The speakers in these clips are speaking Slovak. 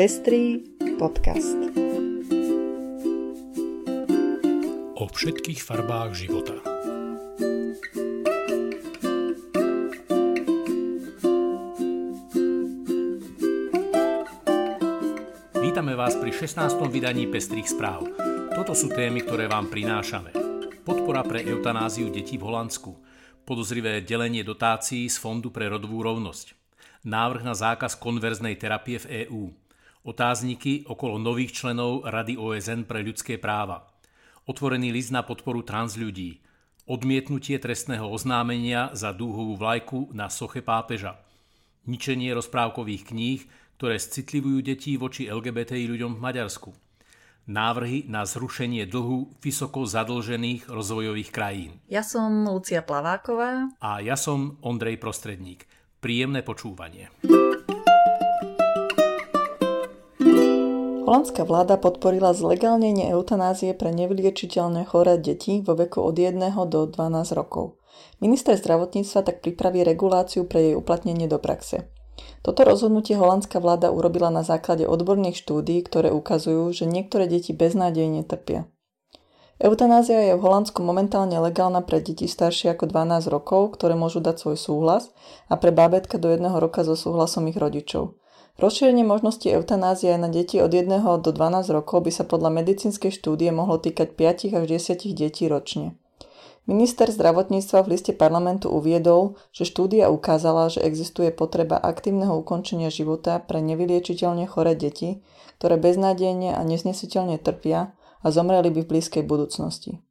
Pestrý podcast. O všetkých farbách života. Vítame vás pri 16. vydaní Pestrých správ. Toto sú témy, ktoré vám prinášame. Podpora pre eutanáziu detí v Holandsku. Podozrivé delenie dotácií z Fondu pre rodovú rovnosť návrh na zákaz konverznej terapie v EÚ, otázniky okolo nových členov Rady OSN pre ľudské práva, otvorený list na podporu trans ľudí, odmietnutie trestného oznámenia za dúhovú vlajku na soche pápeža, ničenie rozprávkových kníh, ktoré citlivujú detí voči LGBTI ľuďom v Maďarsku, návrhy na zrušenie dlhu vysoko zadlžených rozvojových krajín. Ja som Lucia Plaváková. A ja som Ondrej Prostredník. Príjemné počúvanie. Holandská vláda podporila zlegálnenie eutanázie pre nevyliečiteľné choré deti vo veku od 1 do 12 rokov. Minister zdravotníctva tak pripraví reguláciu pre jej uplatnenie do praxe. Toto rozhodnutie holandská vláda urobila na základe odborných štúdií, ktoré ukazujú, že niektoré deti beznádejne trpia. Eutanázia je v Holandsku momentálne legálna pre deti staršie ako 12 rokov, ktoré môžu dať svoj súhlas a pre bábetka do 1 roka so súhlasom ich rodičov. Rozšírenie možnosti eutanázie aj na deti od 1 do 12 rokov by sa podľa medicínskej štúdie mohlo týkať 5 až 10 detí ročne. Minister zdravotníctva v liste parlamentu uviedol, že štúdia ukázala, že existuje potreba aktívneho ukončenia života pre nevyliečiteľne choré deti, ktoré beznádejne a neznesiteľne trpia a zomreli by v blízkej budúcnosti.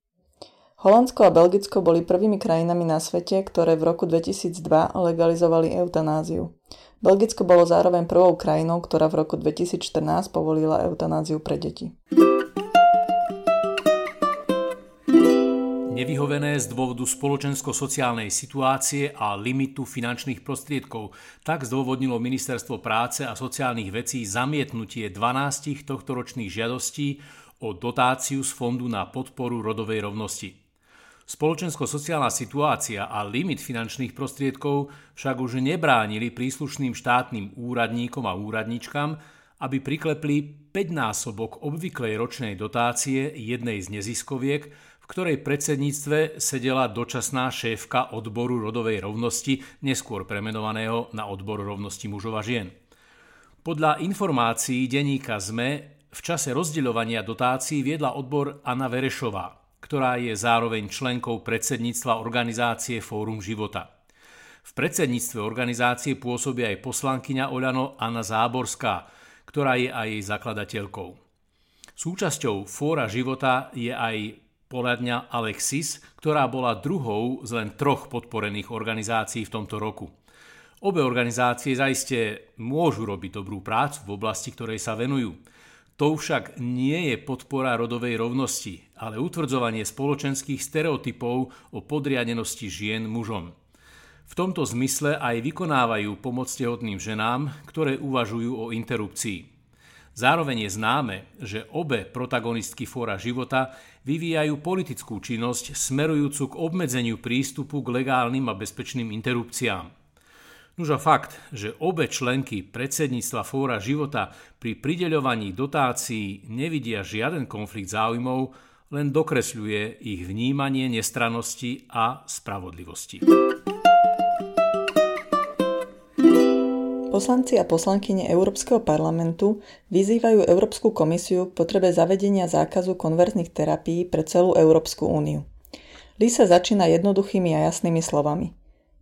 Holandsko a Belgicko boli prvými krajinami na svete, ktoré v roku 2002 legalizovali eutanáziu. Belgicko bolo zároveň prvou krajinou, ktorá v roku 2014 povolila eutanáziu pre deti. Nevyhovené z dôvodu spoločensko-sociálnej situácie a limitu finančných prostriedkov, tak zdôvodnilo Ministerstvo práce a sociálnych vecí zamietnutie 12 tohtoročných žiadostí o dotáciu z Fondu na podporu rodovej rovnosti. Spoločensko-sociálna situácia a limit finančných prostriedkov však už nebránili príslušným štátnym úradníkom a úradničkám, aby priklepli 5 násobok obvyklej ročnej dotácie jednej z neziskoviek, v ktorej predsedníctve sedela dočasná šéfka odboru rodovej rovnosti, neskôr premenovaného na odbor rovnosti mužov a žien. Podľa informácií denníka ZME v čase rozdeľovania dotácií viedla odbor Anna Verešová, ktorá je zároveň členkou predsedníctva organizácie Fórum života. V predsedníctve organizácie pôsobí aj poslankyňa Oľano Anna Záborská, ktorá je aj jej zakladateľkou. Súčasťou Fóra života je aj poradňa Alexis, ktorá bola druhou z len troch podporených organizácií v tomto roku. Obe organizácie zaiste môžu robiť dobrú prácu v oblasti, ktorej sa venujú. To však nie je podpora rodovej rovnosti, ale utvrdzovanie spoločenských stereotypov o podriadenosti žien mužom. V tomto zmysle aj vykonávajú pomoc tehotným ženám, ktoré uvažujú o interrupcii. Zároveň je známe, že obe protagonistky Fóra života vyvíjajú politickú činnosť smerujúcu k obmedzeniu prístupu k legálnym a bezpečným interrupciám. Nuž fakt, že obe členky predsedníctva Fóra života pri prideľovaní dotácií nevidia žiaden konflikt záujmov, len dokresľuje ich vnímanie nestrannosti a spravodlivosti. Poslanci a poslankyne Európskeho parlamentu vyzývajú Európsku komisiu k potrebe zavedenia zákazu konverzných terapií pre celú Európsku úniu. Lisa začína jednoduchými a jasnými slovami.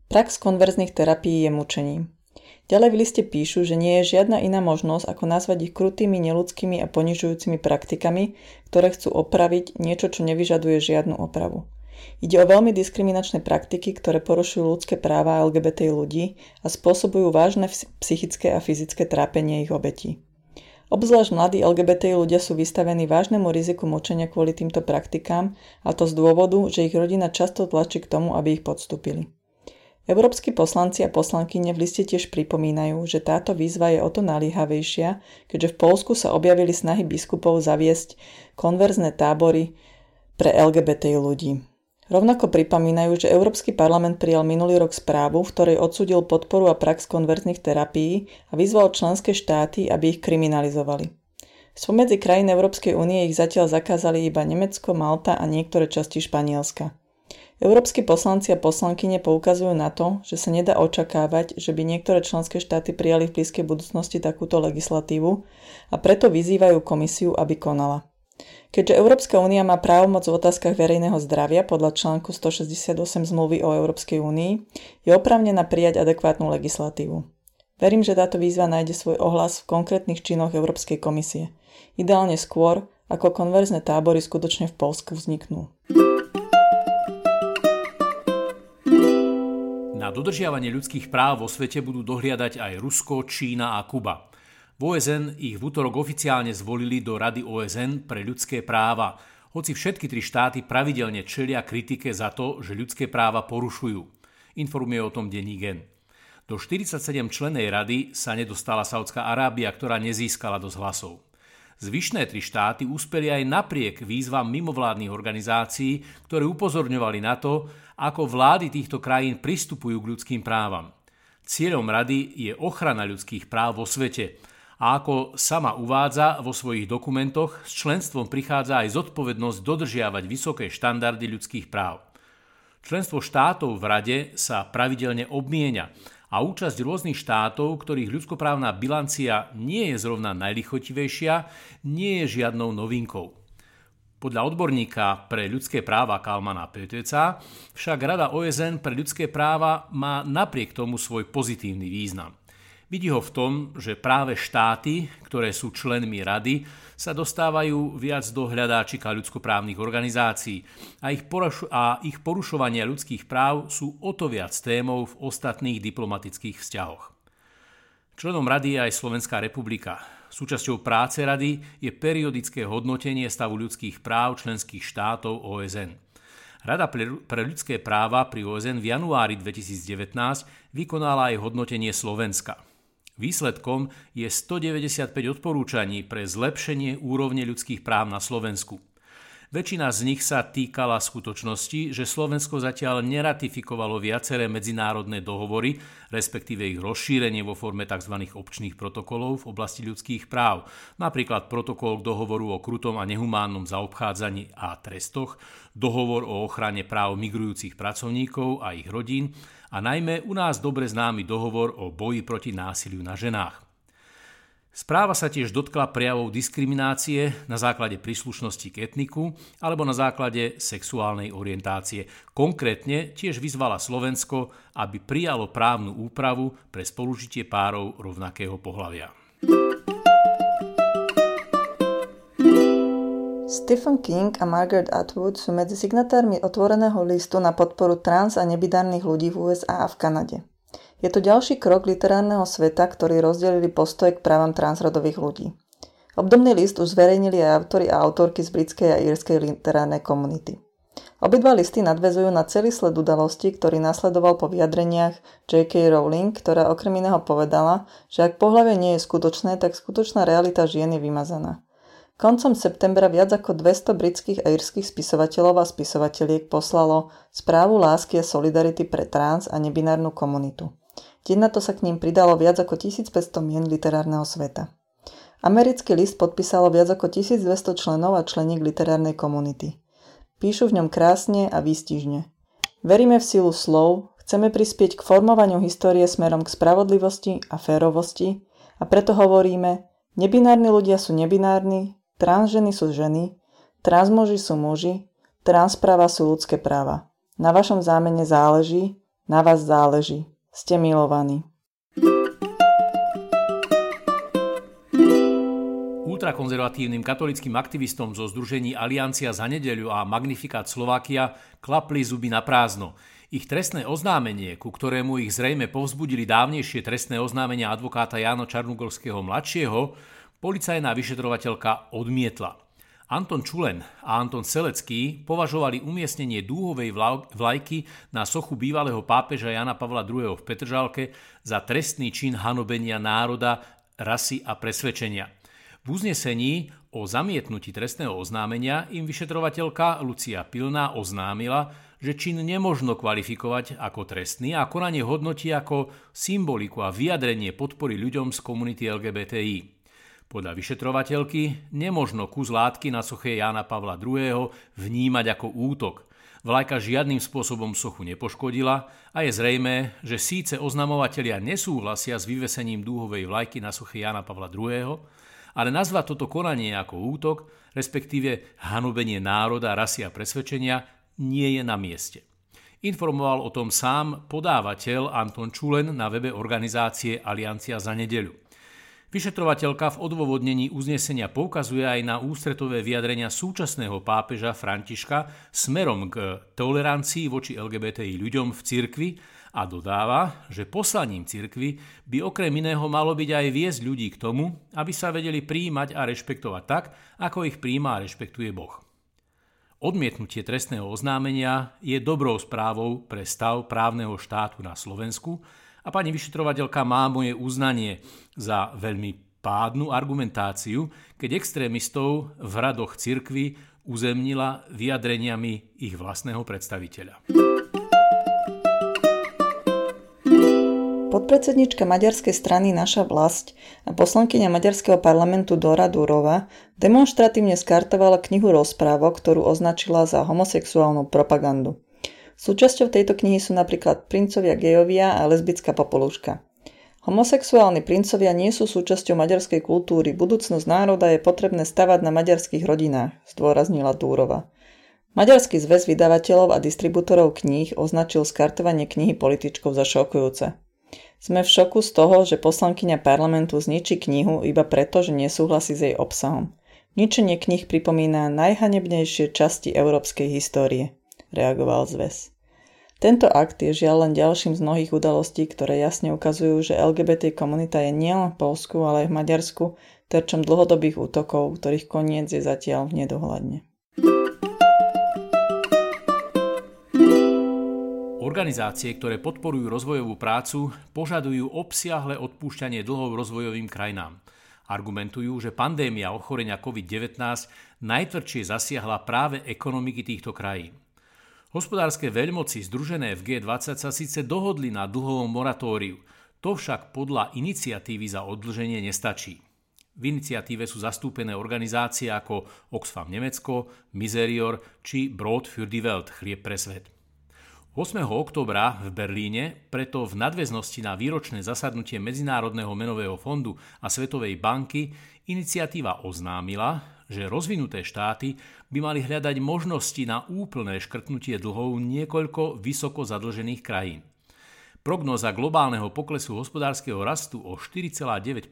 Prax konverzných terapií je mučením. Ďalej v liste píšu, že nie je žiadna iná možnosť, ako nazvať ich krutými, neludskými a ponižujúcimi praktikami, ktoré chcú opraviť niečo, čo nevyžaduje žiadnu opravu. Ide o veľmi diskriminačné praktiky, ktoré porušujú ľudské práva LGBT ľudí a spôsobujú vážne psychické a fyzické trápenie ich obetí. Obzvlášť mladí LGBT ľudia sú vystavení vážnemu riziku močenia kvôli týmto praktikám, a to z dôvodu, že ich rodina často tlačí k tomu, aby ich podstúpili. Európsky poslanci a poslankyne v liste tiež pripomínajú, že táto výzva je o to naliehavejšia, keďže v Polsku sa objavili snahy biskupov zaviesť konverzné tábory pre LGBT ľudí. Rovnako pripomínajú, že Európsky parlament prijal minulý rok správu, v ktorej odsudil podporu a prax konverzných terapií a vyzval členské štáty, aby ich kriminalizovali. Spomedzi krajín Európskej únie ich zatiaľ zakázali iba Nemecko, Malta a niektoré časti Španielska. Európsky poslanci a poslankyne poukazujú na to, že sa nedá očakávať, že by niektoré členské štáty prijali v blízkej budúcnosti takúto legislatívu a preto vyzývajú komisiu, aby konala. Keďže Európska únia má právomoc v otázkach verejného zdravia podľa článku 168 zmluvy o Európskej únii, je oprávnená prijať adekvátnu legislatívu. Verím, že táto výzva nájde svoj ohlas v konkrétnych činoch Európskej komisie. Ideálne skôr, ako konverzné tábory skutočne v Polsku vzniknú. Na dodržiavanie ľudských práv vo svete budú dohliadať aj Rusko, Čína a Kuba. V OSN ich v útorok oficiálne zvolili do Rady OSN pre ľudské práva, hoci všetky tri štáty pravidelne čelia kritike za to, že ľudské práva porušujú. Informuje o tom denní Gen. Do 47 členej rady sa nedostala Saudská Arábia, ktorá nezískala dosť hlasov. Zvyšné tri štáty uspeli aj napriek výzvam mimovládnych organizácií, ktoré upozorňovali na to, ako vlády týchto krajín pristupujú k ľudským právam. Cieľom rady je ochrana ľudských práv vo svete a ako sama uvádza vo svojich dokumentoch, s členstvom prichádza aj zodpovednosť dodržiavať vysoké štandardy ľudských práv. Členstvo štátov v Rade sa pravidelne obmienia a účasť rôznych štátov, ktorých ľudskoprávna bilancia nie je zrovna najlichotivejšia, nie je žiadnou novinkou. Podľa odborníka pre ľudské práva Kalmana Peteca však Rada OSN pre ľudské práva má napriek tomu svoj pozitívny význam. Vidí ho v tom, že práve štáty, ktoré sú členmi rady, sa dostávajú viac do hľadáčika ľudskoprávnych organizácií a ich, poruš- a ich porušovania ľudských práv sú o to viac témou v ostatných diplomatických vzťahoch. Členom rady je aj Slovenská republika. Súčasťou práce rady je periodické hodnotenie stavu ľudských práv členských štátov OSN. Rada pre ľudské práva pri OSN v januári 2019 vykonala aj hodnotenie Slovenska. Výsledkom je 195 odporúčaní pre zlepšenie úrovne ľudských práv na Slovensku. Väčšina z nich sa týkala skutočnosti, že Slovensko zatiaľ neratifikovalo viaceré medzinárodné dohovory, respektíve ich rozšírenie vo forme tzv. občných protokolov v oblasti ľudských práv, napríklad protokol k dohovoru o krutom a nehumánnom zaobchádzaní a trestoch, dohovor o ochrane práv migrujúcich pracovníkov a ich rodín a najmä u nás dobre známy dohovor o boji proti násiliu na ženách. Správa sa tiež dotkla prejavov diskriminácie na základe príslušnosti k etniku alebo na základe sexuálnej orientácie. Konkrétne tiež vyzvala Slovensko, aby prijalo právnu úpravu pre spolužitie párov rovnakého pohľavia. Stephen King a Margaret Atwood sú medzi signatármi otvoreného listu na podporu trans a nebydarných ľudí v USA a v Kanade. Je to ďalší krok literárneho sveta, ktorý rozdelili postoj k právam transrodových ľudí. Obdobný list už zverejnili aj autory a autorky z britskej a írskej literárnej komunity. Obidva listy nadvezujú na celý sled udalostí, ktorý nasledoval po vyjadreniach J.K. Rowling, ktorá okrem iného povedala, že ak pohľavie nie je skutočné, tak skutočná realita žien je vymazaná. Koncom septembra viac ako 200 britských a írskych spisovateľov a spisovateľiek poslalo správu lásky a solidarity pre trans a nebinárnu komunitu. Deň na to sa k ním pridalo viac ako 1500 mien literárneho sveta. Americký list podpísalo viac ako 1200 členov a členiek literárnej komunity. Píšu v ňom krásne a výstižne. Veríme v silu slov, chceme prispieť k formovaniu histórie smerom k spravodlivosti a férovosti a preto hovoríme, nebinárni ľudia sú nebinárni, transženy sú ženy, transmuži sú muži, transpráva sú ľudské práva. Na vašom zámene záleží, na vás záleží. Ste milovaní. Ultrakonzervatívnym katolickým aktivistom zo Združení Aliancia za nedeľu a Magnifikát Slovakia klapli zuby na prázdno. Ich trestné oznámenie, ku ktorému ich zrejme povzbudili dávnejšie trestné oznámenia advokáta Jáno Čarnugorského mladšieho, policajná vyšetrovateľka odmietla. Anton Čulen a Anton Selecký považovali umiestnenie dúhovej vlajky na sochu bývalého pápeža Jana Pavla II. v Petržalke za trestný čin hanobenia národa, rasy a presvedčenia. V uznesení o zamietnutí trestného oznámenia im vyšetrovateľka Lucia Pilná oznámila, že čin nemožno kvalifikovať ako trestný a konanie hodnotí ako symboliku a vyjadrenie podpory ľuďom z komunity LGBTI. Podľa vyšetrovateľky nemožno kus látky na soche Jána Pavla II. vnímať ako útok. Vlajka žiadnym spôsobom sochu nepoškodila a je zrejmé, že síce oznamovatelia nesúhlasia s vyvesením dúhovej vlajky na soche Jana Pavla II., ale nazvať toto konanie ako útok, respektíve hanobenie národa, rasy a presvedčenia, nie je na mieste. Informoval o tom sám podávateľ Anton Čulen na webe organizácie Aliancia za nedeľu. Vyšetrovateľka v odôvodnení uznesenia poukazuje aj na ústretové vyjadrenia súčasného pápeža Františka smerom k tolerancii voči LGBTI ľuďom v cirkvi a dodáva, že poslaním cirkvy by okrem iného malo byť aj viesť ľudí k tomu, aby sa vedeli príjmať a rešpektovať tak, ako ich príjma a rešpektuje Boh. Odmietnutie trestného oznámenia je dobrou správou pre stav právneho štátu na Slovensku a pani vyšetrovateľka má moje uznanie za veľmi pádnu argumentáciu, keď extrémistov v radoch cirkvy uzemnila vyjadreniami ich vlastného predstaviteľa. Podpredsednička maďarskej strany Naša vlast a poslankyňa maďarského parlamentu Dora Durova demonstratívne skartovala knihu rozprávok, ktorú označila za homosexuálnu propagandu. Súčasťou tejto knihy sú napríklad princovia gejovia a lesbická popoluška. Homosexuálni princovia nie sú súčasťou maďarskej kultúry, budúcnosť národa je potrebné stavať na maďarských rodinách, zdôraznila Dúrova. Maďarský zväz vydavateľov a distribútorov kníh označil skartovanie knihy političkov za šokujúce. Sme v šoku z toho, že poslankyňa parlamentu zničí knihu iba preto, že nesúhlasí s jej obsahom. Ničenie knih pripomína najhanebnejšie časti európskej histórie, reagoval zväz. Tento akt je žiaľ len ďalším z mnohých udalostí, ktoré jasne ukazujú, že LGBT komunita je nielen v Polsku, ale aj v Maďarsku terčom dlhodobých útokov, ktorých koniec je zatiaľ nedohľadne. Organizácie, ktoré podporujú rozvojovú prácu, požadujú obsiahle odpúšťanie dlhov rozvojovým krajinám. Argumentujú, že pandémia ochorenia COVID-19 najtvrdšie zasiahla práve ekonomiky týchto krajín. Hospodárske veľmoci združené v G20 sa síce dohodli na dlhovom moratóriu, to však podľa iniciatívy za odlženie nestačí. V iniciatíve sú zastúpené organizácie ako Oxfam Nemecko, Miserior či Brot für die Welt, chlieb pre svet. 8. oktobra v Berlíne preto v nadväznosti na výročné zasadnutie Medzinárodného menového fondu a Svetovej banky iniciatíva oznámila, že rozvinuté štáty by mali hľadať možnosti na úplné škrtnutie dlhov niekoľko vysoko zadlžených krajín. Prognoza globálneho poklesu hospodárskeho rastu o 4,9%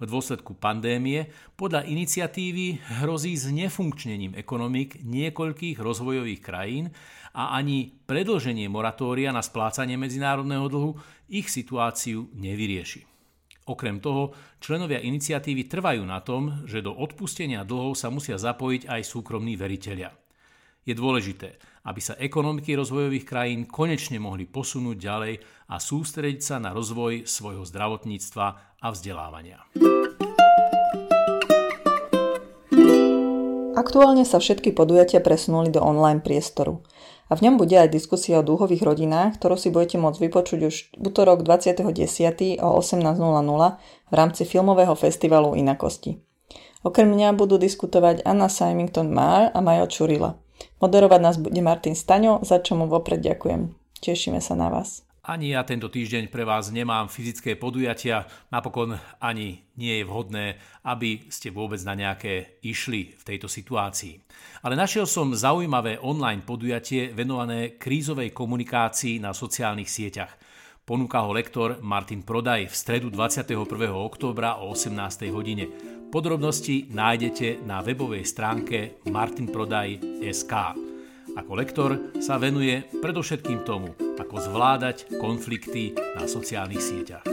v dôsledku pandémie podľa iniciatívy hrozí s nefunkčnením ekonomik niekoľkých rozvojových krajín a ani predlženie moratória na splácanie medzinárodného dlhu ich situáciu nevyrieši. Okrem toho, členovia iniciatívy trvajú na tom, že do odpustenia dlhov sa musia zapojiť aj súkromní veriteľia. Je dôležité, aby sa ekonomiky rozvojových krajín konečne mohli posunúť ďalej a sústrediť sa na rozvoj svojho zdravotníctva a vzdelávania. Aktuálne sa všetky podujatia presunuli do online priestoru a v ňom bude aj diskusia o dúhových rodinách, ktorú si budete môcť vypočuť už útorok 20.10. o 18.00 v rámci filmového festivalu Inakosti. Okrem mňa budú diskutovať Anna Symington Marr a Majo Čurila. Moderovať nás bude Martin Staňo, za čo mu vopred ďakujem. Tešíme sa na vás. Ani ja tento týždeň pre vás nemám fyzické podujatia, napokon ani nie je vhodné, aby ste vôbec na nejaké išli v tejto situácii. Ale našiel som zaujímavé online podujatie venované krízovej komunikácii na sociálnych sieťach. Ponúka ho lektor Martin Prodaj v stredu 21. októbra o 18. hodine. Podrobnosti nájdete na webovej stránke martinprodaj.sk. Ako lektor sa venuje predovšetkým tomu, ako zvládať konflikty na sociálnych sieťach.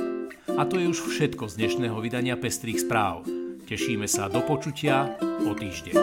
A to je už všetko z dnešného vydania Pestrých správ. Tešíme sa do počutia o týždeň.